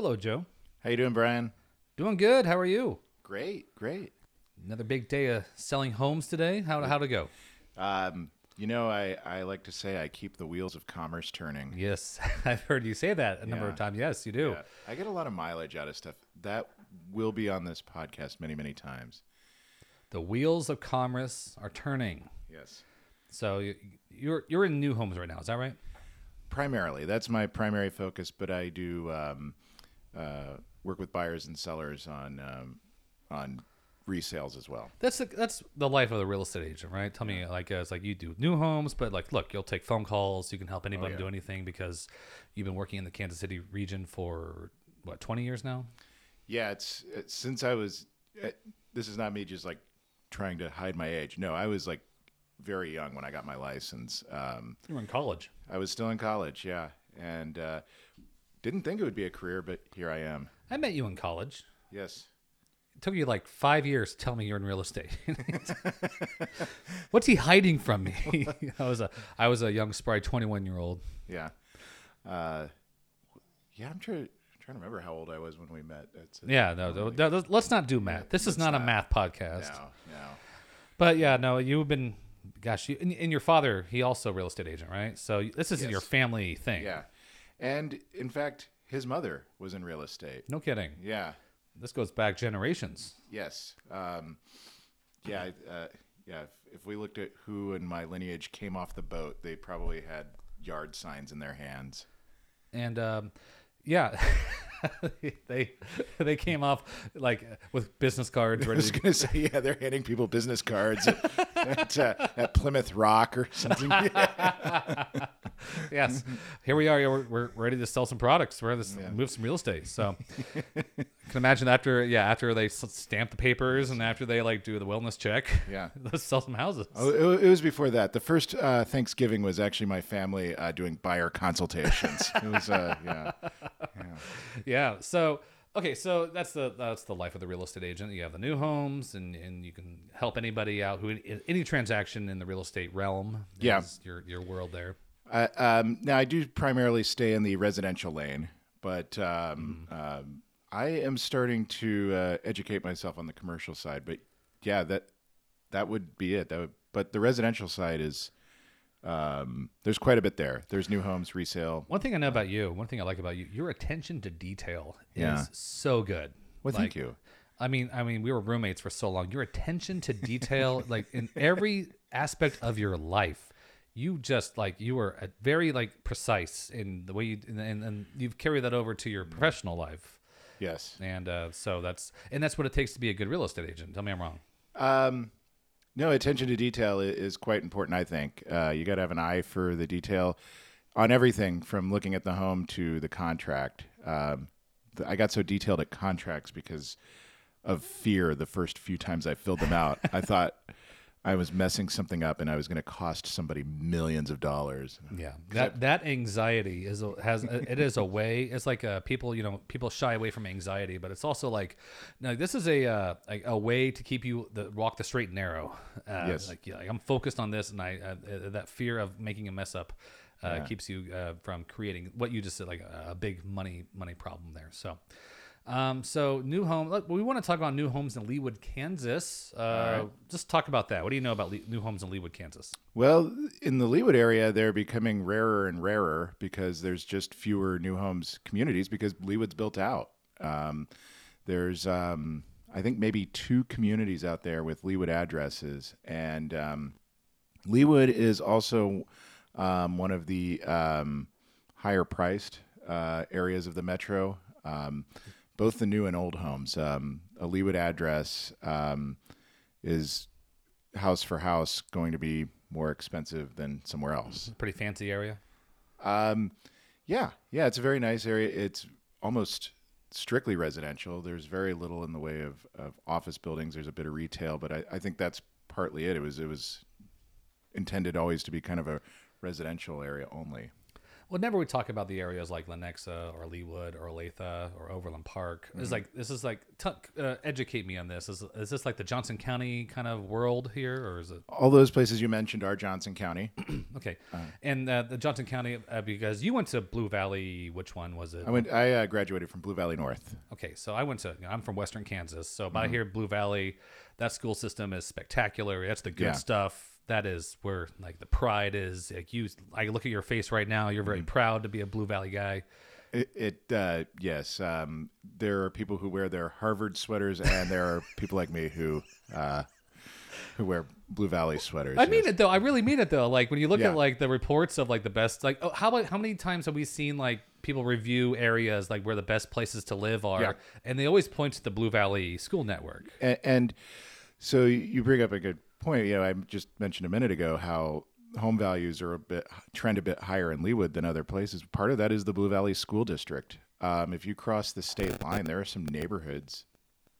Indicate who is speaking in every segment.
Speaker 1: Hello, Joe.
Speaker 2: How you doing, Bryan?
Speaker 1: Doing good. How are you?
Speaker 2: Great, great.
Speaker 1: Another big day of selling homes today. How how'd it go?
Speaker 2: Um, you know, I, I like to say I keep the wheels of commerce turning.
Speaker 1: Yes, I've heard you say that a number
Speaker 2: Yeah.
Speaker 1: of times. Yes, you do.
Speaker 2: Yeah, I get a lot of mileage out of stuff that will be on this podcast many, many times.
Speaker 1: The wheels of commerce are turning.
Speaker 2: Yes.
Speaker 1: So you, you're you're in new homes right now. Is that right?
Speaker 2: Primarily, that's my primary focus, but I do um, uh, work with buyers and sellers on um, on resales as well.
Speaker 1: That's the, that's the life of the real estate agent, right? Tell me, like, uh, it's like you do new homes, but like, look, you'll take phone calls. You can help anybody
Speaker 2: yeah.
Speaker 1: do anything because you've been working in the Kansas City region for what 20 years now.
Speaker 2: Yeah, it's, it's since I was. Uh, this is not me just like trying to hide my age. No, I was like very young when I got my license. Um,
Speaker 1: You were in college.
Speaker 2: I was still in college, yeah, and uh, didn't think it would be a career, but here I am.
Speaker 1: I met you in college.
Speaker 2: Yes.
Speaker 1: It took you like five years to tell me you're in real estate. What's he hiding from me? I was a I was a young spry 21 year old.
Speaker 2: Yeah. Uh, yeah, I'm trying, trying to remember how old I was when we met. That's.
Speaker 1: Yeah, no, no, no, let's not do math. This is not a math podcast.
Speaker 2: No, no.
Speaker 1: But yeah, no, you've been, gosh, you and, and your father, he also real estate agent, right? So this is
Speaker 2: Yes.
Speaker 1: your family thing.
Speaker 2: Yeah. And in fact, his mother was in real estate.
Speaker 1: No kidding.
Speaker 2: Yeah.
Speaker 1: This goes back generations.
Speaker 2: Yes. Um, yeah. Uh, yeah. If, if we looked at who in my lineage came off the boat, they probably had yard signs in their hands.
Speaker 1: And um, yeah, they they came off like with business cards
Speaker 2: I
Speaker 1: ready
Speaker 2: was going to say, yeah, they're handing people business cards at, at, uh, at Plymouth Rock or something.
Speaker 1: yes, here we are. We're, we're ready to sell some products. We're ready to move some real estate. So, I can imagine after yeah after they stamp the papers and after they like do the wellness check,
Speaker 2: Yeah.
Speaker 1: let's sell some houses.
Speaker 2: Oh, it, it was before that. The first uh, Thanksgiving was actually my family uh, doing buyer consultations. it was, uh, yeah,
Speaker 1: Yeah. So okay, so that's the that's the life of the real estate agent. You have the new homes, and and you can help anybody out who any transaction in the real estate realm.
Speaker 2: Yeah.
Speaker 1: your your world there.
Speaker 2: Uh, um, now I do primarily stay in the residential lane, but um, um, I am starting to uh, educate myself on the commercial side. But yeah, that that would be it. That would, but the residential side is um, there's quite a bit there. There's new homes, resale.
Speaker 1: One thing I know about you, one thing I like about you, your attention to detail is
Speaker 2: Yeah.
Speaker 1: so good.
Speaker 2: Well,
Speaker 1: Like,
Speaker 2: thank you.
Speaker 1: I mean, I mean, we were roommates for so long. Your attention to detail, like in every aspect of your life, you just like you were a very like precise in the way you and, and, and you've carried that over to your professional life.
Speaker 2: Yes.
Speaker 1: And uh, so that's and that's what it takes to be a good real estate agent. Tell me I'm wrong.
Speaker 2: Um, no, attention to detail is quite important. I think uh, you got to have an eye for the detail on everything from looking at the home to the contract. Um, I got so detailed at contracts because of fear. The first few times I filled them out, I thought I was messing something up and I was going to cost somebody millions of dollars.
Speaker 1: Yeah, that that anxiety is a, has it is a way. It's like uh, people you know people shy away from anxiety, but it's also like, no, this is a uh, a, a way to keep you the walk the straight and narrow. Uh,
Speaker 2: Yes.
Speaker 1: like, yeah, like I'm focused on this, and I uh, uh, that fear of making a mess up uh, keeps you uh, from creating what you just said like a, a big money money problem there. So. Um, so new home. look, We want to talk about new homes in Leawood, Kansas. Uh, Just talk about that. What do you know about Le- new homes in Leawood, Kansas?
Speaker 2: Well, in the Leawood area, they're becoming rarer and rarer because there's just fewer new homes communities because Leawood's built out. Um, there's, um, I think, maybe two communities out there with Leawood addresses, and um, Leawood is also um, one of the um, higher priced uh, areas of the metro. Um, both the new and old homes. Um, a Leawood address um, is house for house going to be more expensive than somewhere else.
Speaker 1: Pretty fancy area.
Speaker 2: Um, yeah, yeah, it's a very nice area. It's almost strictly residential. There's very little in the way of, of office buildings. There's a bit of retail, but I, I think that's partly it. It was it was intended always to be kind of a residential area only.
Speaker 1: Whenever we talk about the areas like Lenexa or Leawood or Olathe or Overland Park,
Speaker 2: Mm-hmm.
Speaker 1: it's like this is like t- uh, educate me on this. Is is this like the Johnson County kind of world here, or is it
Speaker 2: All those places you mentioned are Johnson County.
Speaker 1: okay? and uh, the Johnson County uh, because you went to Blue Valley. Which one was it?
Speaker 2: I went. I uh, graduated from Blue Valley North.
Speaker 1: Okay, so I went to. You know, I'm from Western Kansas, so
Speaker 2: Mm-hmm.
Speaker 1: by here, Blue Valley, that school system is spectacular. That's the good
Speaker 2: Yeah.
Speaker 1: stuff. That is where like the pride is. Like you, I look at your face right now. You're
Speaker 2: Mm-hmm.
Speaker 1: very proud to be a Blue Valley guy.
Speaker 2: It, it uh, yes. Um, there are people who wear their Harvard sweaters, and there are people like me who uh, who wear Blue Valley sweaters.
Speaker 1: I mean it though. I really mean it though. Like when you look
Speaker 2: Yeah.
Speaker 1: at like the reports of like the best, like oh, how about how many times have we seen like people review areas like where the best places to live are,
Speaker 2: Yeah.
Speaker 1: and they always point to the Blue Valley School Network.
Speaker 2: and, and so you bring up a good point. You know, I just mentioned a minute ago how home values are a bit trend a bit higher in Leawood than other places. Part of that is the Blue Valley School District. Um, if you cross the state line, there are some neighborhoods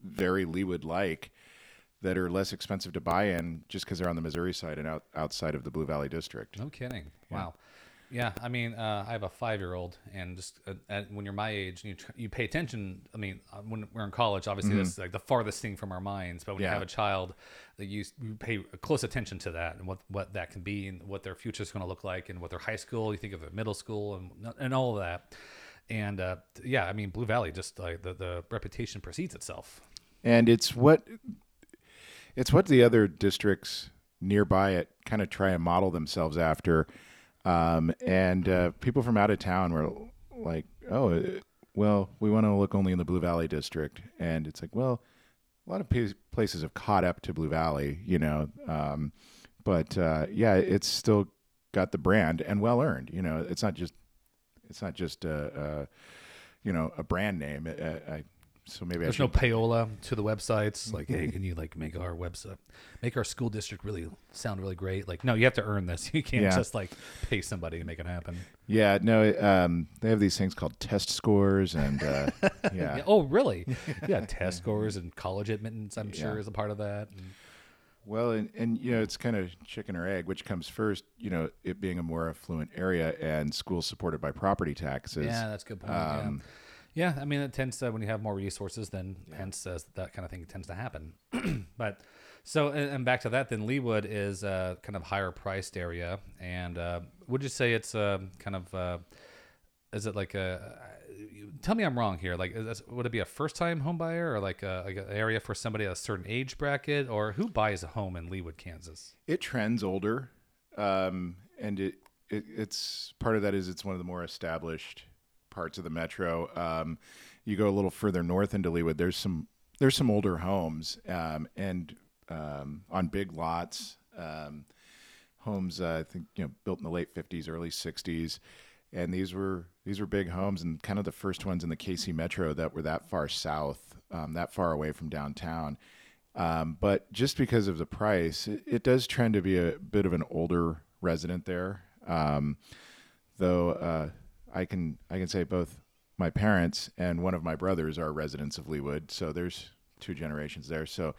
Speaker 2: very Leawood like that are less expensive to buy in just because they're on the Missouri side and out, outside of the Blue Valley District.
Speaker 1: No kidding. Wow. Yeah, I mean, uh, I have a five-year-old, and just uh, at, when you're my age, and you tr- you pay attention. I mean, uh, when we're in college, obviously that's like the farthest thing from our minds. But when you
Speaker 2: Mm-hmm.
Speaker 1: Have a child, that you, you pay close attention to that and what what that can be and what their future is going to look like and what their high school. You think of their middle school and and all of that. And uh, yeah, I mean, Blue Valley just like the the reputation precedes itself.
Speaker 2: and it's what it's what the other districts nearby it kind of try and model themselves after um, and uh, people from out of town were like oh uh, well we want to look only in the blue valley district. And it's like well a lot of pa- places have caught up to blue valley you know um, but uh, yeah it's still got the brand and well earned you know it's not just it's not just a, a you know a brand name. I, I, so maybe
Speaker 1: There's no payola to the websites. Like, hey, can you like make our website, make our school district really sound really great? Like, no, you have to earn this. You can't
Speaker 2: Yeah.
Speaker 1: just like pay somebody to make it happen.
Speaker 2: Yeah, no, it, um, they have these things called test scores, and uh, yeah,
Speaker 1: Yeah. Oh, really? yeah. Test scores and college admittance. I'm sure
Speaker 2: Yeah.
Speaker 1: is a part of that. And-
Speaker 2: well, and, and you know, it's kind of chicken or egg, which comes first? You know, it being a more affluent area and schools supported by property taxes.
Speaker 1: yeah, that's a good point.
Speaker 2: Um,
Speaker 1: yeah. Yeah, I mean, it tends to when you have more resources, then hence uh, that kind of thing tends to happen. but so and, and back to that, then Leawood is a kind of higher priced area, and uh, would you say it's uh, kind of uh, is it like a tell me I'm wrong here. Like, this, would it be a first time home buyer or like a, like an area for somebody at a certain age bracket, or who buys a home in Leawood, Kansas?
Speaker 2: It trends older, um, and it, it it's part of that is it's one of the more established parts of the metro. Um, you go a little further north into Leawood. There's some there's some older homes, um, and um, on big lots, um, homes uh, I think you know built in the late 50s, early 60s, and these were these were big homes and kind of the first ones in the KC metro that were that far south, um, that far away from downtown. But just because of the price, it, it does trend to be a bit of an older resident there. Um, though uh, I can I can say both my parents and one of my brothers are residents of Leawood, so there's two generations there. So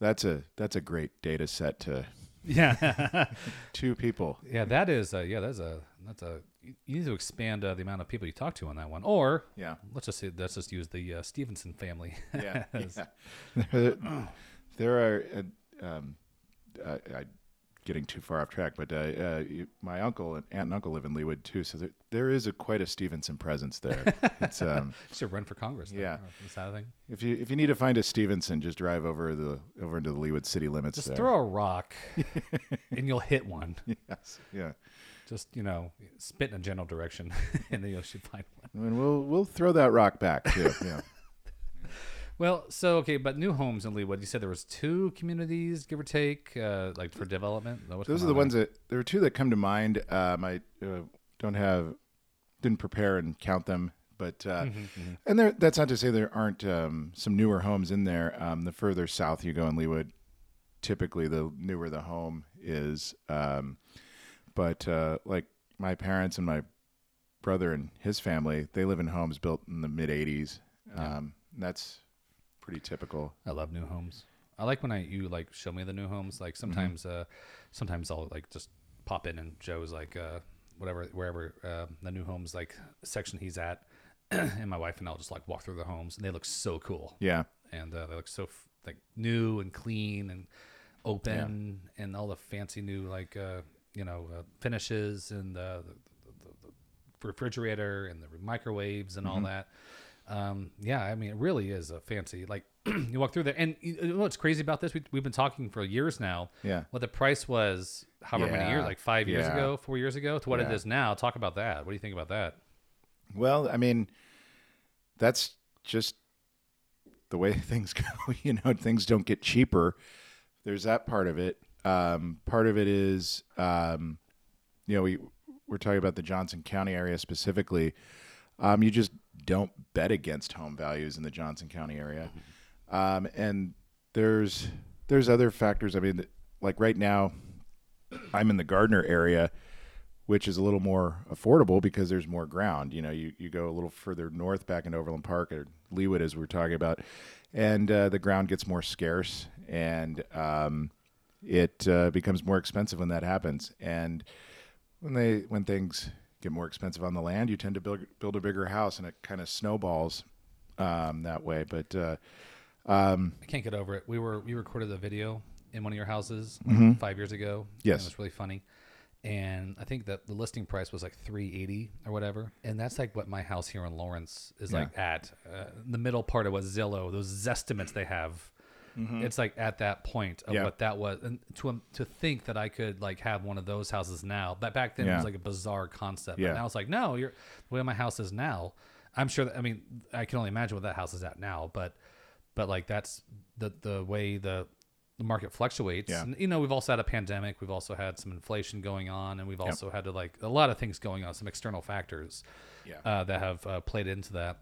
Speaker 2: that's a that's a great data set to
Speaker 1: Yeah,
Speaker 2: two people.
Speaker 1: yeah, that is uh, yeah, that's a that's a you you need to expand uh, the amount of people you talk to on that one, or
Speaker 2: Yeah.
Speaker 1: let's just say let's just use the uh, Stevenson family.
Speaker 2: Yeah,
Speaker 1: as-
Speaker 2: yeah. there, there are. Uh, um, uh, I, getting too far off track, but uh, uh, my uncle and aunt and uncle live in Leawood too, so there, there is a quite a Stevenson presence there. it's um,
Speaker 1: Should run for Congress. then,
Speaker 2: Yeah.
Speaker 1: or Is that a thing?
Speaker 2: if you if you need to find a Stevenson, just drive over the over into the Leawood city limits.
Speaker 1: Just
Speaker 2: there.
Speaker 1: throw a rock, and you'll hit one.
Speaker 2: Yes, yeah.
Speaker 1: Just you know, spit in a general direction, and then you should find one.
Speaker 2: I mean, we'll we'll throw that rock back too. Yeah.
Speaker 1: Well, so okay, but new homes in Leawood. You said there was two communities, give or take, uh, like for development.
Speaker 2: Those are the
Speaker 1: on
Speaker 2: ones that there are two that come to mind. Um, I uh, don't have didn't prepare and count them, but uh, and there that's not to say there aren't um, some newer homes in there. Um, the further south you go in Leawood, typically the newer the home is. Um, but uh, like my parents and my brother and his family, they live in homes built in the mid '80s. Um, That's pretty typical.
Speaker 1: I love new homes. I like when I you like show me the new homes. Like sometimes, uh, sometimes I'll like just pop in and Joe's like, uh, whatever wherever uh, the new homes like section he's at, and my wife and I'll just like walk through the homes, and they look so cool.
Speaker 2: Yeah.
Speaker 1: and uh, they look so f- like new and clean and open, and all the fancy new like uh, you know uh, finishes and uh, the, the, the, the refrigerator and the microwaves and all that. Um, yeah, I mean, it really is a fancy. Like you walk through there, and you know what's crazy about this? We, we've been talking for years now.
Speaker 2: Yeah.
Speaker 1: What the price was, however many years, like five years
Speaker 2: Yeah.
Speaker 1: ago, four years ago, to what it
Speaker 2: Yeah.
Speaker 1: is now. Talk about that. What do you think about that?
Speaker 2: Well, I mean, that's just the way things go. You know, things don't get cheaper. There's that part of it. Um, part of it is, um, you know, we we're talking about the Johnson County area specifically. Um, you just don't bet against home values in the Johnson County area, um, and there's there's other factors. I mean, like right now, I'm in the Gardner area, which is a little more affordable because there's more ground. You know, you, you go a little further north back into Overland Park or Leawood, as we're talking about, and uh, the ground gets more scarce and um, it uh, becomes more expensive when that happens. And when they when things get more expensive on the land, you tend to build build a bigger house, and it kind of snowballs um, that way. But uh, um,
Speaker 1: I can't get over it. We were we recorded a video in one of your houses five years ago.
Speaker 2: Mm-hmm. Yes.
Speaker 1: and it was really funny. And I think that the listing price was like three eighty or whatever, and that's like what my house here in Lawrence is
Speaker 2: Yeah.
Speaker 1: like at uh, the middle part of what Zillow, those estimates they have. It's like at that point of
Speaker 2: Mm-hmm. Yeah.
Speaker 1: what that was, and to um, to think that I could like have one of those houses now, but back then it was like a bizarre concept.
Speaker 2: Yeah.
Speaker 1: But now it's like, no, you're the way my house is now. I'm sure. That, I mean, I can only imagine what that house is at now, but but like that's the the way the the market fluctuates.
Speaker 2: Yeah.
Speaker 1: And, you know, we've also had a pandemic. We've also had some inflation going on, and we've also had to like a lot of things going on, some external factors
Speaker 2: Yeah.
Speaker 1: uh, that have uh, played into that.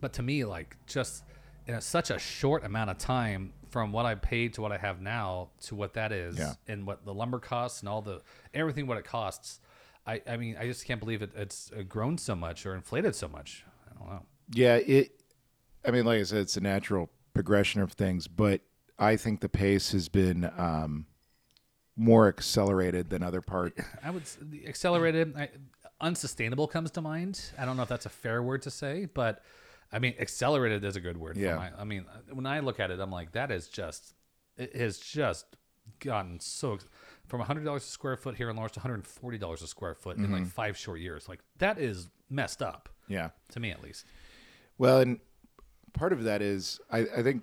Speaker 1: But to me, like just in a, such a short amount of time from what I paid to what I have now to what that is,
Speaker 2: Yeah.
Speaker 1: and what the lumber costs and all the everything what it costs. I, I mean, I just can't believe it, it's uh, grown so much or inflated so much. I don't know.
Speaker 2: Yeah, it. I mean, like I said, it's a natural progression of things, but I think the pace has been um, more accelerated than other part.
Speaker 1: I would accelerated, I, unsustainable comes to mind. I don't know if that's a fair word to say, but I mean, accelerated is a good word.
Speaker 2: Yeah.
Speaker 1: For my, I mean, when I look at it, I'm like, that is just, it has just gotten so from $100 a square foot here in Lawrence to $140 a square foot in
Speaker 2: Mm-hmm.
Speaker 1: like five short years. Like that is messed up
Speaker 2: Yeah.
Speaker 1: to me, at least.
Speaker 2: Well, and part of that is I, I think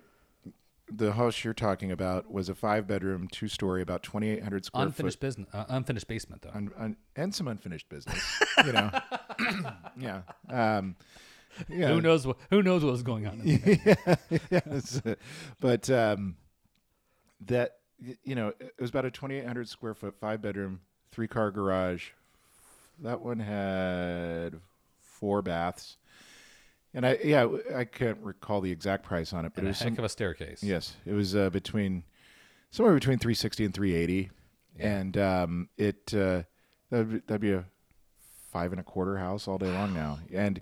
Speaker 2: the house you're talking about was a five bedroom, two story, about 2,800 square
Speaker 1: Unfinished
Speaker 2: foot.
Speaker 1: business, uh, unfinished basement though.
Speaker 2: Un, un, and some unfinished business, you know. yeah. Um, yeah.
Speaker 1: Who knows what, who knows what was going on? in there.
Speaker 2: yes. But um, that you know, it was about a 2,800 square foot, five bedroom, three car garage. That one had four baths, and I yeah I can't recall the exact price on it, but
Speaker 1: And
Speaker 2: it
Speaker 1: a
Speaker 2: was
Speaker 1: heck
Speaker 2: some,
Speaker 1: of a staircase.
Speaker 2: yes, it was uh, between somewhere between 360 and 380, and um, it uh, that'd, be- that'd be a five and a quarter house all day long now, and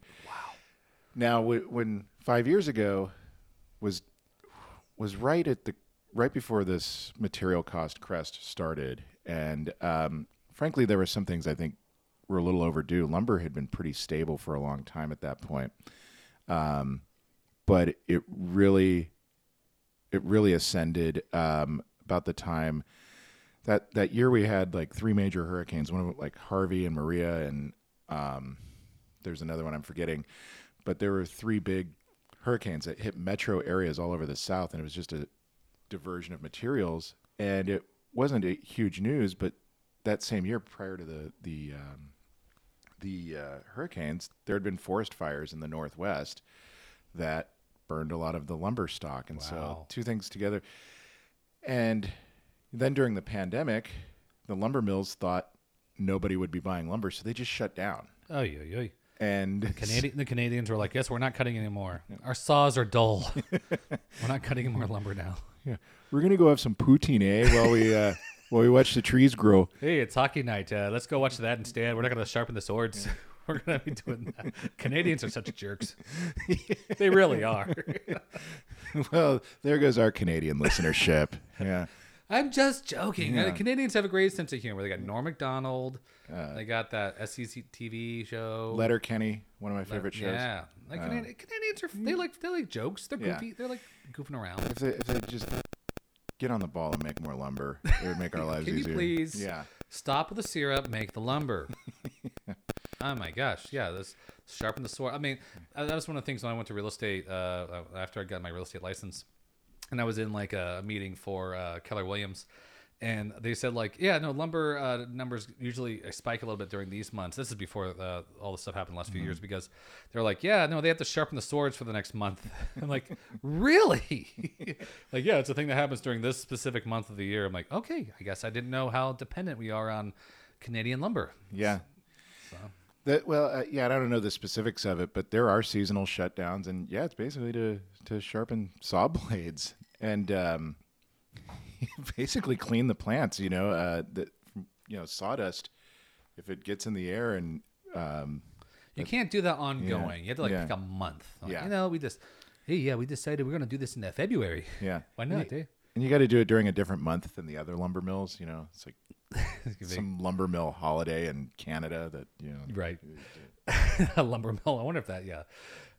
Speaker 2: now, when five years ago was was right at the right before this material cost crest started, and um, frankly, there were some things I think were a little overdue. Lumber had been pretty stable for a long time at that point, um, but it really it really ascended um, about the time that that year we had like three major hurricanes, one of them like Harvey and Maria, and um, there's another one I'm forgetting, but there were three big hurricanes that hit metro areas all over the South, and it was just a diversion of materials, and it wasn't a huge news, but that same year prior to the the um, the uh, hurricanes, there had been forest fires in the Northwest that burned a lot of the lumber stock, and so two things together, and then during the pandemic, the lumber mills thought nobody would be buying lumber, so they just shut down.
Speaker 1: Oh, yeah, yeah.
Speaker 2: And
Speaker 1: Canadian, the Canadians were like, "Yes, we're not cutting anymore. Our saws are dull. we're not cutting more lumber now."
Speaker 2: yeah, we're gonna go have some poutine, eh? While we uh, while we watch the trees grow.
Speaker 1: Hey, it's hockey night. Uh, let's go watch that instead. We're not going to sharpen the swords. we're going to be doing that. Canadians are such jerks. they really are.
Speaker 2: well, there goes our Canadian listenership. Yeah.
Speaker 1: I'm just joking.
Speaker 2: Yeah.
Speaker 1: Uh, Canadians have a great sense of humor. They got Norm Macdonald. they got that SCTV show.
Speaker 2: Letterkenny, one of my favorite shows.
Speaker 1: Yeah, like Canadian, Canadians are they like they like jokes. They're
Speaker 2: Yeah.
Speaker 1: goofy. They're like goofing around.
Speaker 2: If they if they just get on the ball and make more lumber, it would make our lives
Speaker 1: Can you please
Speaker 2: Yeah.
Speaker 1: stop with the syrup, make the lumber? oh my gosh, yeah, this sharpen the sword. I mean, uh, that was one of the things when I went to real estate uh, after I got my real estate license, and I was in like a meeting for uh, Keller Williams. And they said like, yeah, no, lumber uh, numbers usually spike a little bit during these months. This is before uh, all the stuff happened the last few years because they're like, yeah, no, they have to sharpen the swords for the next month. I'm like, really? like, yeah, it's a thing that happens during this specific month of the year. I'm like, okay, I guess I didn't know how dependent we are on Canadian lumber.
Speaker 2: Yeah. That well, uh, yeah, I don't know the specifics of it, but there are seasonal shutdowns, and yeah, it's basically to to sharpen saw blades and um, basically clean the plants. You know, uh, that you know sawdust if it gets in the air and um,
Speaker 1: You can't do that ongoing. You have to like
Speaker 2: Yeah.
Speaker 1: pick a month. Like,
Speaker 2: Yeah.
Speaker 1: You know, we just, hey, yeah, we decided we're gonna do this in February.
Speaker 2: yeah,
Speaker 1: Why not? Eh?
Speaker 2: and you got to do it during a different month than the other lumber mills. You know, it's like some lumber mill holiday in Canada that you know.
Speaker 1: Right. a lumber mill. I wonder if that, yeah.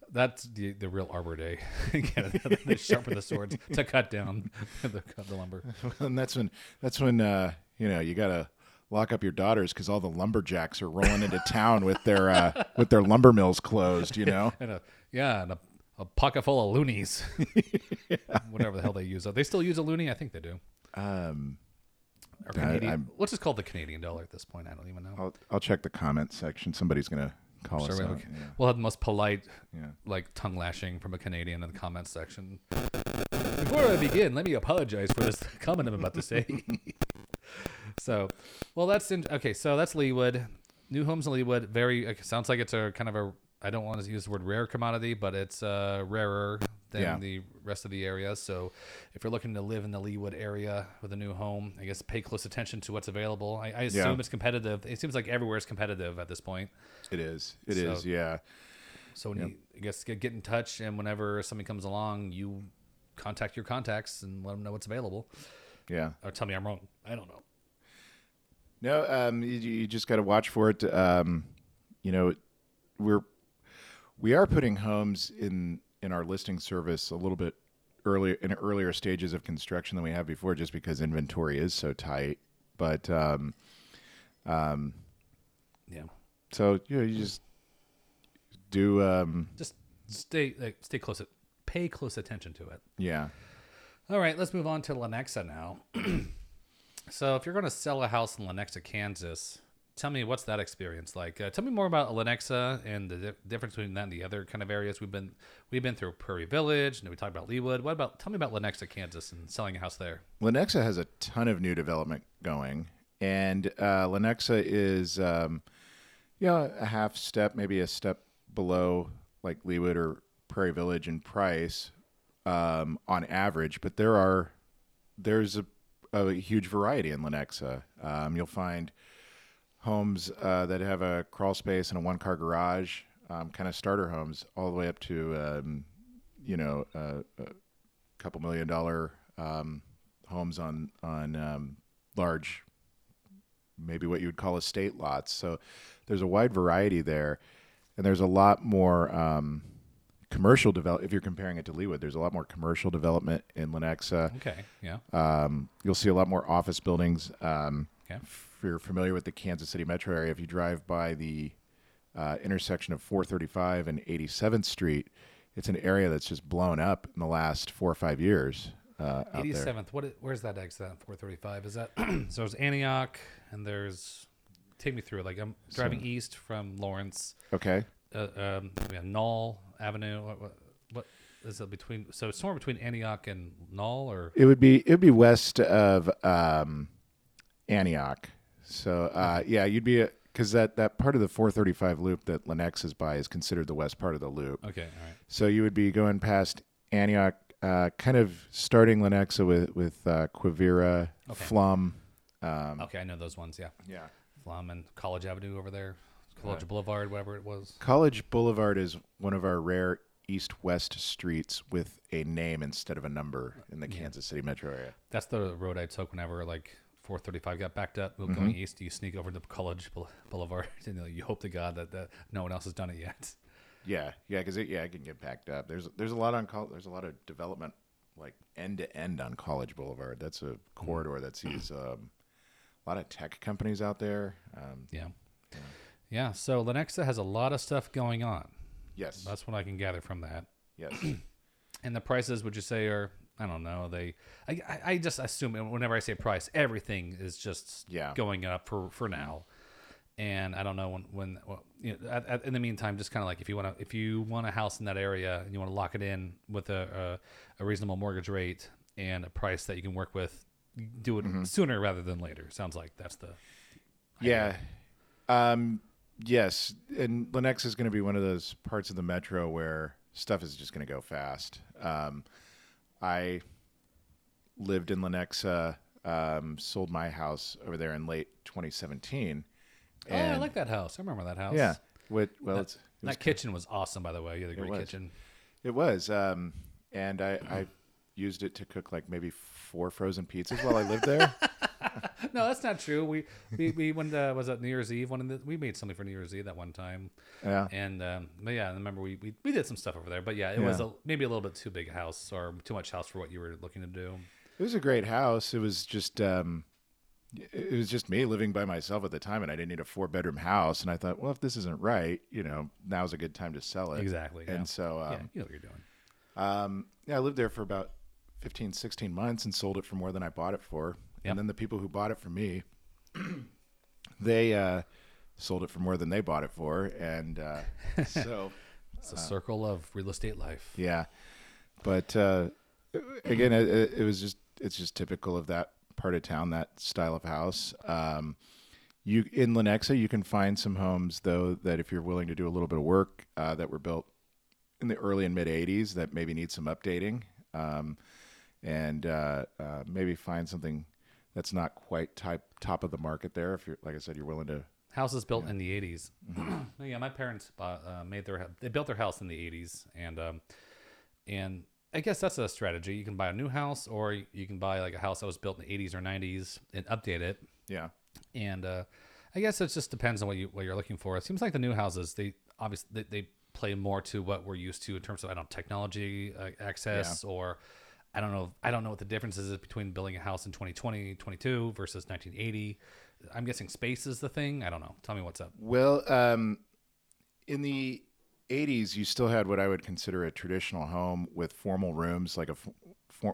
Speaker 1: That's the, the real Arbor Day. Canada. they sharpen the swords to cut down the, the lumber.
Speaker 2: and that's when that's when uh, you know you gotta lock up your daughters because all the lumberjacks are rolling into town with their uh, with their lumber mills closed. You know,
Speaker 1: And a, yeah, and a, a pocket full of loonies. Whatever the hell they use. They still use a loonie? I think they do.
Speaker 2: um,
Speaker 1: Or
Speaker 2: I-
Speaker 1: Canadian.
Speaker 2: I'm-
Speaker 1: what's it called? The Canadian dollar at this point? I don't even know.
Speaker 2: I'll I'll check the comment section. Somebody's gonna call
Speaker 1: Sure,
Speaker 2: us
Speaker 1: we'll,
Speaker 2: out.
Speaker 1: we'll have the most polite,
Speaker 2: Yeah.
Speaker 1: like tongue lashing from a Canadian in the comment section. Before I begin, let me apologize for this comment I'm about to say. so, well, that's in, okay. So that's Leawood, new homes in Leawood. Very sounds like it's a kind of a. I don't want to use the word rare commodity, but it's uh, rarer than
Speaker 2: Yeah.
Speaker 1: the rest of the area. So, if you're looking to live in the Leawood area with a new home, I guess pay close attention to what's available. I, I assume
Speaker 2: Yeah.
Speaker 1: it's competitive. It seems like everywhere is competitive at this point.
Speaker 2: It is. It is.
Speaker 1: So-
Speaker 2: Yeah.
Speaker 1: So when you, I guess get, get in touch, and whenever something comes along, you contact your contacts and let them know what's available,
Speaker 2: Yeah.
Speaker 1: or tell me I'm wrong. I don't know.
Speaker 2: No, um, you, you just got to watch for it. Um, you know, we're we are putting homes in in our listing service a little bit earlier in earlier stages of construction than we have before, just because inventory is so tight. But um, um,
Speaker 1: Yeah,
Speaker 2: so you know, you just do um,
Speaker 1: just stay like, stay close. Pay close attention to it.
Speaker 2: yeah.
Speaker 1: All right, let's move on to Lenexa now. so if you're going to sell a house in Lenexa, Kansas, tell me what's that experience like? Uh, tell me more about Lenexa and the di- difference between that and the other kind of areas we've been we've been through Prairie Village, and we talked about Leawood. What about tell me about Lenexa, Kansas, and selling a house there?
Speaker 2: Lenexa has a ton of new development going, and uh, Lenexa is, um, you know, a half step, maybe a step below like Leawood or Prairie Village in price um, on average, but there are there's a, a huge variety in Lenexa. Um, you'll find homes uh, that have a crawl space and a one car garage, um, kind of starter homes, all the way up to um, you know uh, a couple million dollar um, homes on on um, large, maybe what you would call estate lots. So there's a wide variety there, and there's a lot more um, commercial develop. If you're comparing it to Leawood, there's a lot more commercial development in Lenexa.
Speaker 1: Okay, yeah,
Speaker 2: Um, you'll see a lot more office buildings. Um,
Speaker 1: Okay.
Speaker 2: If you're familiar with the Kansas City metro area, if you drive by the uh, intersection of 435 and 87th Street, it's an area that's just blown up in the last four or five years. Uh, out
Speaker 1: eighty
Speaker 2: there.
Speaker 1: seventh. What? Where's that exit? Four thirty five. Is that so? There's Antioch, and there's take me through it. Like I'm driving east from Lawrence.
Speaker 2: Okay.
Speaker 1: Uh, um, we have Nall Avenue. What, what, what is it between? So it's somewhere between Antioch and Nall, or
Speaker 2: It would be it would be west of um, Antioch. So uh, yeah, you'd be because that that part of the 435 loop that Lenex is by is considered the west part of the loop.
Speaker 1: okay, all right.
Speaker 2: So you would be going past Antioch, uh, kind of starting Lenexa with with uh, Quivira,
Speaker 1: Okay.
Speaker 2: Pflumm. Um,
Speaker 1: Okay, I know those ones. Yeah,
Speaker 2: Yeah.
Speaker 1: Pflumm and College Avenue over there, College Boulevard, whatever it was.
Speaker 2: College Boulevard is one of our rare east-west streets with a name instead of a number in the Kansas City metro area.
Speaker 1: That's the road I took whenever like 435 got backed up
Speaker 2: Mm-hmm.
Speaker 1: going east. You sneak over to College Boulevard, and you, know, you hope to God that, that no one else has done it yet.
Speaker 2: Yeah, yeah, because it, yeah, it can get packed up. There's there's a lot on col- there's a lot of development like end to end on College Boulevard. That's a corridor that sees um, a lot of tech companies out there. Um,
Speaker 1: Yeah. Yeah. So Lenexa has a lot of stuff going on.
Speaker 2: yes,
Speaker 1: That's what I can gather from that.
Speaker 2: yes,
Speaker 1: And the prices, would you say, are I don't know. They, I, I- just assume whenever I say price, everything is just
Speaker 2: Yeah.
Speaker 1: going up for for now. And I don't know when when well, you know, at, at, in the meantime, just kind of like if you want to if you want a house in that area and you want to lock it in with a, a a reasonable mortgage rate and a price that you can work with, do it sooner rather than later. Sounds like that's the
Speaker 2: yeah. Um, yes, and Lenexa is going to be one of those parts of the metro where stuff is just going to go fast. Um, I lived in Lenexa, um, sold my house over there in late 2017.
Speaker 1: oh, I like that house. I remember that house.
Speaker 2: Yeah. What, well, it's, it
Speaker 1: That kitchen was awesome, by the way. You had a great
Speaker 2: was.
Speaker 1: kitchen.
Speaker 2: it was. Um, and I, I used it to cook like maybe four frozen pizzas while I lived there.
Speaker 1: No, that's not true. We we, we when uh, was it New Year's Eve? One of the, we made something for New Year's Eve that one time.
Speaker 2: yeah.
Speaker 1: And um, but yeah, I remember we, we, we did some stuff over there. But yeah, it was a, maybe a little bit too big a house or too much house for what you were looking to do.
Speaker 2: It was a great house. It was just, um, it was just me living by myself at the time, and I didn't need a four bedroom house. And I thought, well, if this isn't right, you know, now's a good time to sell it.
Speaker 1: Exactly. yeah.
Speaker 2: And so,
Speaker 1: yeah,
Speaker 2: um,
Speaker 1: you know what you're doing.
Speaker 2: um, yeah, I lived there for about 15, 16 months and sold it for more than I bought it for.
Speaker 1: Yep.
Speaker 2: And then the people who bought it from me, they uh, sold it for more than they bought it for. And uh, so,
Speaker 1: It's a circle of real estate life.
Speaker 2: yeah. But uh, again, it, it it was just it's just typical of that part of town, that style of house. Um, you in Lenexa, you can find some homes though that if you're willing to do a little bit of work uh, that were built in the early and mid '80s that maybe need some updating, um, and uh, uh, maybe find something that's not quite type top of the market there. If you're like I said, you're willing to.
Speaker 1: Houses built in the 80s.
Speaker 2: Mm-hmm.
Speaker 1: yeah, my parents bought, uh, made their they built their house in the 80s, and um, and I guess that's a strategy. You can buy a new house, or you can buy like a house that was built in the 80s or 90s and update it.
Speaker 2: Yeah.
Speaker 1: And uh, I guess it just depends on what you what you're looking for. It seems like the new houses they obviously they, they play more to what we're used to in terms of I don't know, technology uh, access or. I don't know. I don't know what the difference is between building a house in 2020, 22 versus 1980. I'm guessing space is the thing. I don't know. Tell me what's up.
Speaker 2: Well, um, in the 80s, you still had what I would consider a traditional home with formal rooms. Like a,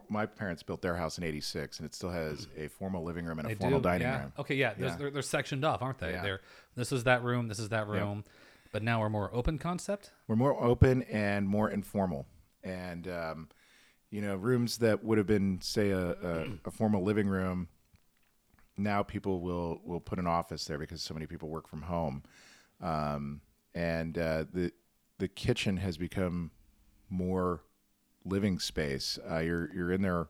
Speaker 2: my parents built their house in 86, and it still has a formal living room and a
Speaker 1: They
Speaker 2: formal
Speaker 1: do,
Speaker 2: dining
Speaker 1: yeah.
Speaker 2: room.
Speaker 1: Okay, yeah.
Speaker 2: Yeah.
Speaker 1: They're, they're sectioned off, aren't they?
Speaker 2: Yeah.
Speaker 1: They're this is that room. This is that room. But now we're more open concept.
Speaker 2: We're more open and more informal. And, um, you know, rooms that would have been, say, a, a, a formal living room, now people will, will put an office there because so many people work from home. Um, and uh, the, the kitchen has become more living space. Uh, you're, you're in there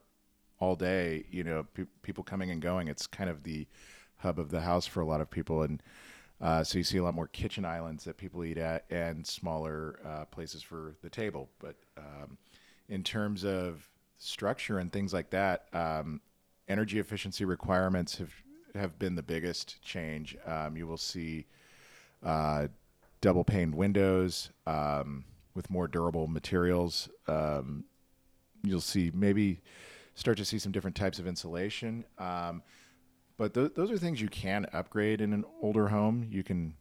Speaker 2: all day, you know, pe- people coming and going. It's kind of the hub of the house for a lot of people. And uh, so you see a lot more kitchen islands that people eat at and smaller uh, places for the table. But um, in terms of structure and things like that, um, energy efficiency requirements have, have been the biggest change. Um, you will see uh, double paned windows um, with more durable materials. Um, you'll see maybe start to see some different types of insulation. Um, but th- those are things you can upgrade in an older home. You can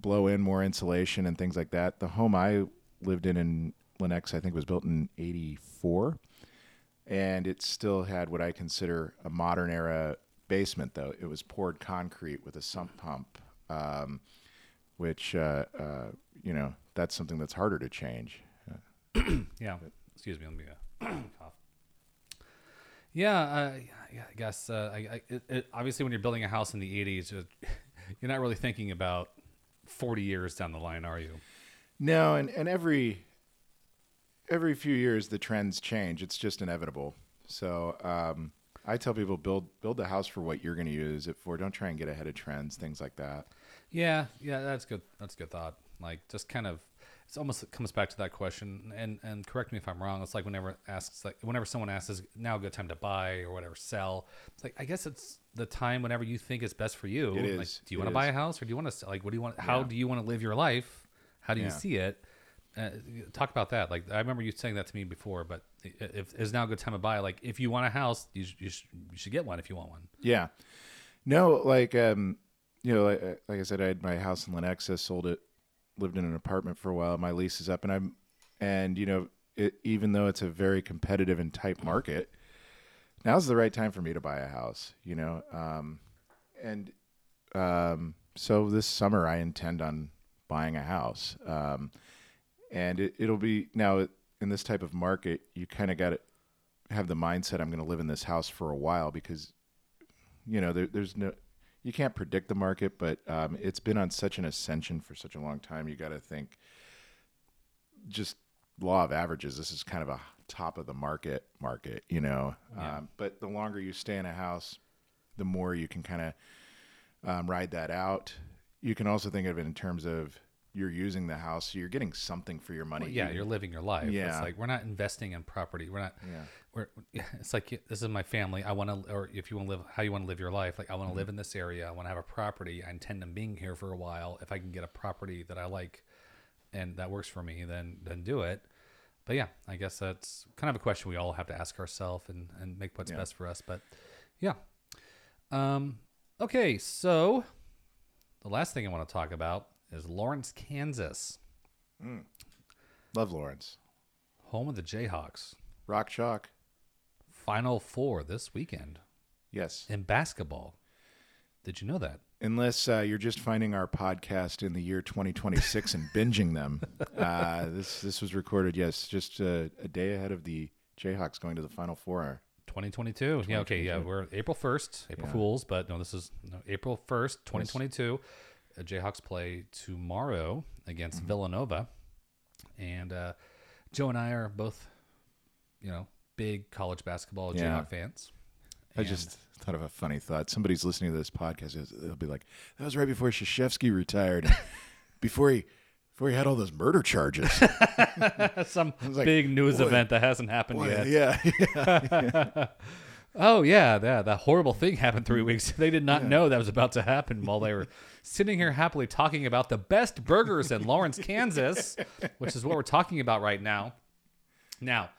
Speaker 2: blow in more insulation and things like that. The home I lived in in Lenexa, I think, was built in '84, and it still had what I consider a modern era basement. Though it was poured concrete with a sump pump, um, which uh, uh, you know that's something that's harder to change.
Speaker 1: Yeah. Excuse me. Let me uh, cough. Yeah, uh, yeah, I guess. Uh, I, I, it, it, obviously, when you're building a house in the '80s, you're not really thinking about 40 years down the line, are you?
Speaker 2: No, and, and every every few years the trends change. It's just inevitable. So um, I tell people build build the house for what you're going to use it for. Don't try and get ahead of trends, things like that.
Speaker 1: Yeah, yeah, that's good. That's a good thought. Like, just kind of, it's almost it comes back to that question and and correct me if i'm wrong it's like whenever asks like whenever someone asks is now a good time to buy or whatever sell it's like i guess it's the time whenever you think is best for you
Speaker 2: It
Speaker 1: like do you want to buy a house or do you want to like what do you want how
Speaker 2: Yeah.
Speaker 1: do you want to live your life how do you
Speaker 2: Yeah.
Speaker 1: see it uh, talk about that like i remember you saying that to me before but if is now a good time to buy like if you want a house you, sh- you, sh- you should get one if you want one
Speaker 2: Yeah. No, like um, you know, like, like I said, I had my house in Lenexa, sold it, lived in an apartment for a while. My lease is up, and I'm, and you know, it, even though it's a very competitive and tight market, now's the right time for me to buy a house. You know, um, and um, so this summer I intend on buying a house, um, and it, it'll be now in this type of market, you kind of got to have the mindset I'm going to live in this house for a while because you know, there, there's no, you can't predict the market, but um, it's been on such an ascension for such a long time. You got to think, just law of averages. This is kind of a top of the market market, you know.
Speaker 1: Yeah.
Speaker 2: Um, but the longer you stay in a house, the more you can kind of um, ride that out. You can also think of it in terms of you're using the house, so you're getting something for your money.
Speaker 1: Well, yeah,
Speaker 2: You-
Speaker 1: you're living your life.
Speaker 2: Yeah.
Speaker 1: It's like we're not investing in property. We're not.
Speaker 2: Yeah.
Speaker 1: We're. It's like this is my family. I want to, or if you want to live, how you want to live your life. Like I want to live in this area. I want to have a property. I intend on being here for a while. If I can get a property that I like, and that works for me, then then do it. But yeah, I guess that's kind of a question we all have to ask ourselves and and make what's
Speaker 2: Yeah.
Speaker 1: best for us. But yeah. Um. Okay, so the last thing I want to talk about is Lawrence, Kansas,
Speaker 2: Love Lawrence.
Speaker 1: home of the Jayhawks.
Speaker 2: Rock Chalk.
Speaker 1: Final Four this weekend
Speaker 2: Yes.
Speaker 1: in basketball. Did you know that?
Speaker 2: Unless uh, you're just finding our podcast in the year 2026 and binging them. Uh, this this was recorded, yes, just uh, a day ahead of the Jayhawks going to the Final Four.
Speaker 1: 2022. Yeah, okay, yeah, we're April 1st, April
Speaker 2: Yeah.
Speaker 1: Fools, but no, this is no, April 1st, 2022. Uh, Jayhawks play tomorrow against
Speaker 2: Mm-hmm.
Speaker 1: Villanova. And uh, Joe and I are both, you know, big college basketball
Speaker 2: Yeah.
Speaker 1: Jayhawk fans.
Speaker 2: I
Speaker 1: And-
Speaker 2: just thought of a funny thought. Somebody's listening to this podcast. They'll be like, "That was right before Krzyzewski retired, before he before he had all those murder charges."
Speaker 1: some
Speaker 2: like,
Speaker 1: big news
Speaker 2: boy,
Speaker 1: event that hasn't happened
Speaker 2: Boy,
Speaker 1: yet.
Speaker 2: yeah,
Speaker 1: Oh yeah, that that horrible thing happened three weeks. They did not know that was about to happen while they were sitting here happily talking about the best burgers in Lawrence, Kansas, which is what we're talking about right now. Now,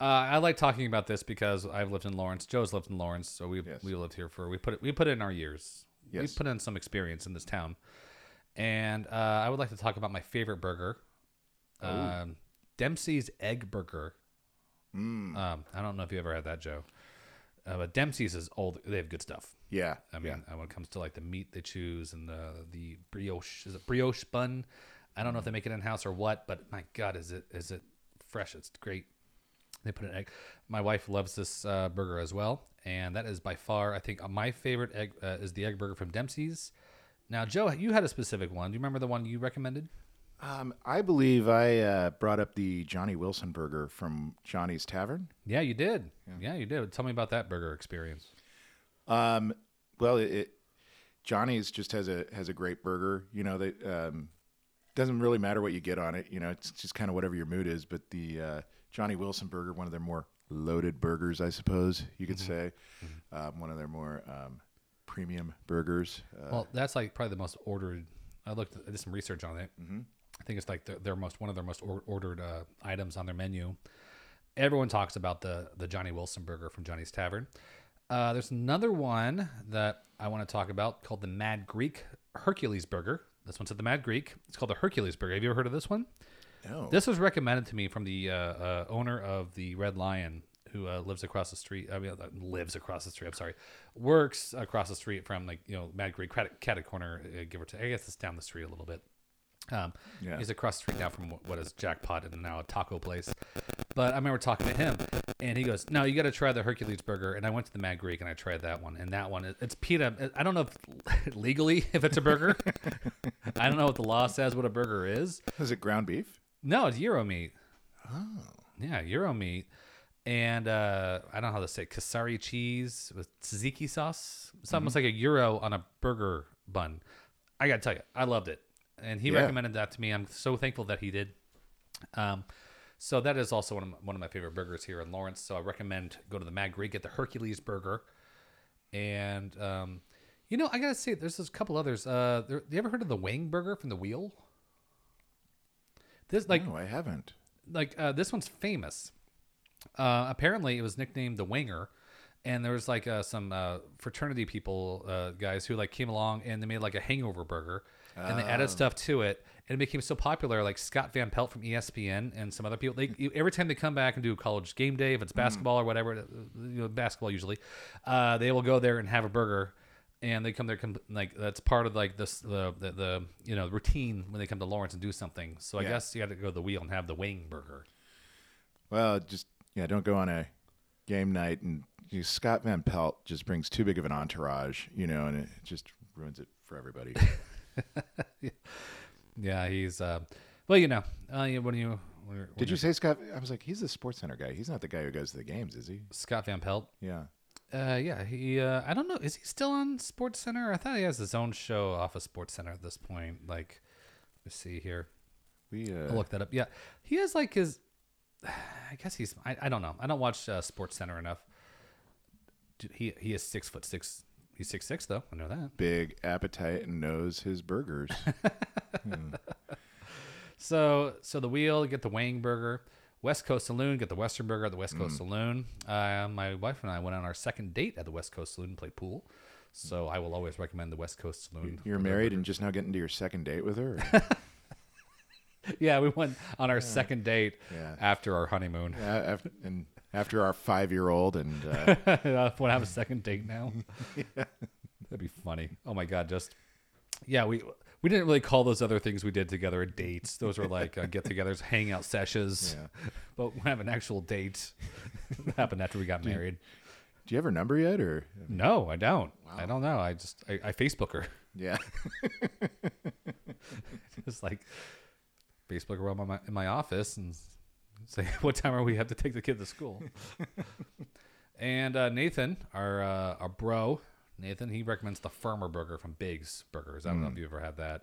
Speaker 1: uh, I like talking about this because I've lived in Lawrence. Joe's lived in Lawrence, so we
Speaker 2: Yes.
Speaker 1: we lived here for we put it we put it in our years. We put in some experience in this town, and uh, I would like to talk about my favorite burger, um, Dempsey's Egg Burger.
Speaker 2: Mm.
Speaker 1: Um, I don't know if you ever had that, Joe. Uh, but Dempsey's is all They have good stuff.
Speaker 2: yeah.
Speaker 1: I mean,
Speaker 2: yeah.
Speaker 1: uh, when it comes to like the meat they choose and the the brioche, is it brioche bun? I don't know if they make it in house or what, but my God, is it is it fresh? It's great. They put an egg. My wife loves this uh, burger as well, and that is by far, I think, my favorite egg uh, is the egg burger from Dempsey's. Now, Joe, you had a specific one. Do you remember the one you recommended?
Speaker 2: Um, I believe I uh, brought up the Johnny Wilson burger from Johnny's Tavern.
Speaker 1: Yeah, you did. Yeah, you did. Tell me about that burger experience.
Speaker 2: Um, well, it, it Johnny's just has a has a great burger. You know, they um, doesn't really matter what you get on it. You know, it's just kind of whatever your mood is. But the uh, Johnny Wilson burger, one of their more loaded burgers, I suppose you could say, um, one of their more um, premium burgers. Uh,
Speaker 1: Well, that's like probably the most ordered. I looked, I did some research on it. Mm-hmm. I think it's like their, their most one of their most or, ordered uh, items on their menu. Everyone talks about the the Johnny Wilson burger from Johnny's Tavern. Uh, there's another one that I want to talk about called the Mad Greek Hercules Burger. This one's at the Mad Greek. It's called the Hercules Burger. Have you ever heard of this one?
Speaker 2: no,
Speaker 1: This was recommended to me from the uh, uh, owner of the Red Lion, who uh, lives across the street. I mean, uh, lives across the street. I'm sorry, works across the street from like you know Mad Greek Cat, Cat Corner, uh, give or take. I guess it's down the street a little bit. Um,
Speaker 2: Yeah.
Speaker 1: He's across the street now from what- is Jackpot and now a taco place. But I remember talking to him, and he goes, "No, you got to try the Hercules burger." And I went to the Mad Greek and I tried that one, and that one it's pita. I don't know if legally if it's a burger. I don't know what the law says what a burger is.
Speaker 2: is it ground beef?
Speaker 1: No, it's gyro meat. Oh. Yeah, gyro meat. And uh, I don't know how to say it. Kasseri cheese with tzatziki sauce. It's almost like a gyro on a burger bun. I got to tell you, I loved it. And he
Speaker 2: Yeah.
Speaker 1: recommended that to me. I'm so thankful that he did. Um, so that is also one of my, one of my favorite burgers here in Lawrence. So I recommend go to the Mad Greek, get the Hercules burger, and um, you know I gotta say there's a couple others. Uh, there, you ever heard of the Wang Burger from the Wheel? This like
Speaker 2: no, I haven't.
Speaker 1: like uh, this one's famous. Uh, apparently, it was nicknamed the Winger, and there was like uh, some uh, fraternity people, uh, guys who like came along and they made like a hangover burger, and they added stuff to it, and it became so popular. Like Scott Van Pelt from ESPN and some other people, they you- every time they come back and do college game day, if it's basketball or whatever, uh, you know, basketball usually, uh, they will go there and have a burger. And they come there, com- like that's part of like this the, the the you know routine when they come to Lawrence and do something. So I
Speaker 2: Yeah.
Speaker 1: guess you got to go to the wheel and have the wing burger.
Speaker 2: Well, just yeah, don't go on a game night and you, Scott Van Pelt just brings too big of an entourage, you know, and it just ruins it for everybody.
Speaker 1: Yeah, he's uh, well, you know, uh, when you when you're- when
Speaker 2: Did you say Scott? I was like, he's the Sports Center guy. He's not the guy who goes to the games, is he?
Speaker 1: Scott Van Pelt?
Speaker 2: Yeah.
Speaker 1: Uh, yeah, he. Uh, I don't know. Is he still on Sports Center? I thought he has his own show off of Sports Center at this point. Like, let's see here.
Speaker 2: We uh,
Speaker 1: I'll look that up. Yeah, he has like his. I guess he's. I, I don't know. I don't watch uh, Sports Center enough. Dude, he he is six foot six. He's six six though. I know that.
Speaker 2: big appetite and knows his burgers.
Speaker 1: So so the wheel get the Wang burger. West Coast Saloon get the Western burger at the West
Speaker 2: Mm.
Speaker 1: Coast Saloon. Uh, my wife and I went on our second date at the West Coast Saloon and played pool. So I will always recommend the West Coast Saloon.
Speaker 2: You're married and just now getting to your second date with her.
Speaker 1: yeah, we went on our second date
Speaker 2: Yeah.
Speaker 1: after our honeymoon.
Speaker 2: yeah, and after our five-year-old, and uh,
Speaker 1: I want to have a second date now. That'd be funny. Oh my god, just yeah, we we didn't really call those other things we did together dates. Those were like uh, get-togethers, hangout sessions.
Speaker 2: Yeah.
Speaker 1: But we have an actual date. that happened after we got married.
Speaker 2: do you have her number yet? Or
Speaker 1: No, I don't. I don't know. I just I, I Facebook her.
Speaker 2: yeah,
Speaker 1: Just like Facebook in my, in my office and say what time are we have to take the kid to school. and uh, Nathan, our uh, our bro, Nathan, he recommends the Firmer Burger from Biggs Burgers. I don't know
Speaker 2: Mm.
Speaker 1: if you've ever had that.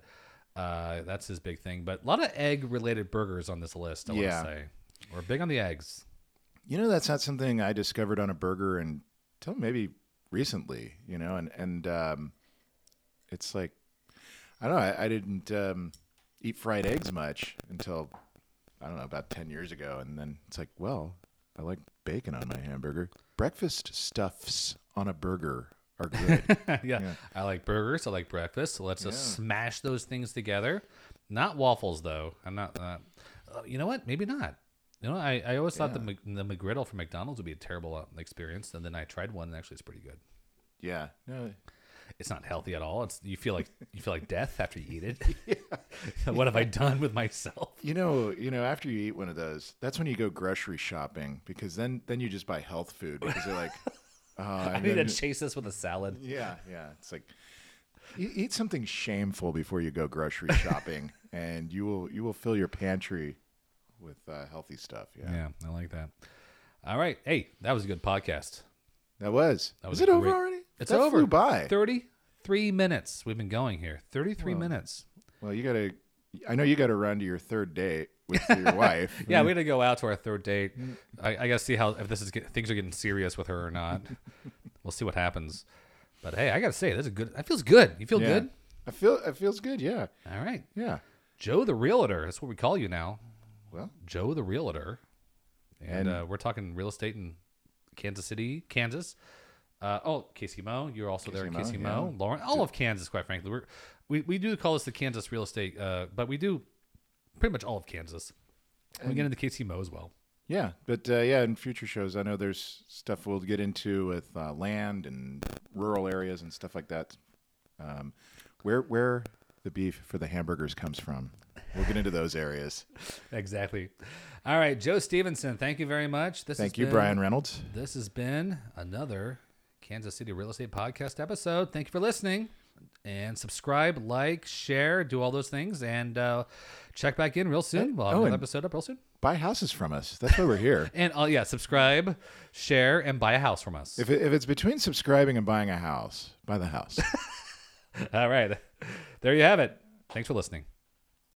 Speaker 1: Uh, that's his big thing. But a lot of egg related burgers on this list. I
Speaker 2: Yeah.
Speaker 1: want to say we're big on the eggs.
Speaker 2: you know that's not something I discovered on a burger until maybe recently. You know, and and um, it's like I don't know. I, I didn't um, eat fried eggs much until I don't know about ten years ago, and then it's like, well, I like bacon on my hamburger. Breakfast stuffs on a burger are good.
Speaker 1: yeah.
Speaker 2: Yeah.
Speaker 1: I like burgers. I like breakfast. So let's just smash those things together. Not waffles though. I'm not. Uh, uh, you know what? Maybe not. You know, I, I always thought the Mc- the McGriddle from McDonald's would be a terrible uh, experience, and then I tried one, and actually it's pretty good.
Speaker 2: yeah, no,
Speaker 1: It's not healthy at all. It's you feel like you feel like death after you eat it. what have I done with myself?
Speaker 2: You know, you know, after you eat one of those, that's when you go grocery shopping because then then you just buy health food because they're like, oh,
Speaker 1: I need to chase this with a salad.
Speaker 2: yeah, yeah. It's like eat something shameful before you go grocery shopping, and you will you will fill your pantry with uh, healthy stuff. Yeah,
Speaker 1: Yeah, I like that. All right, hey, that was a good podcast.
Speaker 2: that was.
Speaker 1: That
Speaker 2: was it
Speaker 1: a
Speaker 2: over already?
Speaker 1: It's
Speaker 2: that
Speaker 1: over.
Speaker 2: Flew by.
Speaker 1: Thirty-three minutes we've been going here. Thirty-three
Speaker 2: Well,
Speaker 1: minutes.
Speaker 2: Well, you gotta. I know you got to run to your third date with your wife.
Speaker 1: Yeah, we got to go out to our third date. I, I got to see how if this is get, things are getting serious with her or not. we'll see what happens. But hey, I got to say, this is good. That feels good. You feel
Speaker 2: Yeah.
Speaker 1: good?
Speaker 2: I feel it feels good. Yeah,
Speaker 1: All right,
Speaker 2: yeah.
Speaker 1: Joe the Realtor. That's what we call you now,
Speaker 2: Well,
Speaker 1: Joe the Realtor. And,
Speaker 2: And-
Speaker 1: uh, we're talking real estate in Kansas City, Kansas. Uh, oh, Casey Mo, you're also there,
Speaker 2: Casey Mo,
Speaker 1: Casey
Speaker 2: yeah.
Speaker 1: Mo, Lauren, all of Kansas. Quite frankly, we're, we we do call this the Kansas real estate, uh, but we do pretty much all of Kansas. we get into Casey Mo as well.
Speaker 2: Yeah, but uh, yeah, in future shows, I know there's stuff we'll get into with uh, land and rural areas and stuff like that. Um, where where the beef for the hamburgers comes from, we'll get into those areas.
Speaker 1: Exactly. All right, Joe Stevenson, thank you very much. This
Speaker 2: Thank you,
Speaker 1: been-
Speaker 2: Bryan Reynolds.
Speaker 1: This has been another Kansas City Real Estate Podcast episode. Thank you for listening. And subscribe, like, share, do all those things, and uh, check back in real soon. We'll have
Speaker 2: oh,
Speaker 1: another episode up real soon.
Speaker 2: Buy houses from us. That's why we're here.
Speaker 1: And uh, yeah, subscribe, share, and buy a house from us.
Speaker 2: if it, if it's between subscribing and buying a house, buy the house.
Speaker 1: all right, there you have it. Thanks for listening.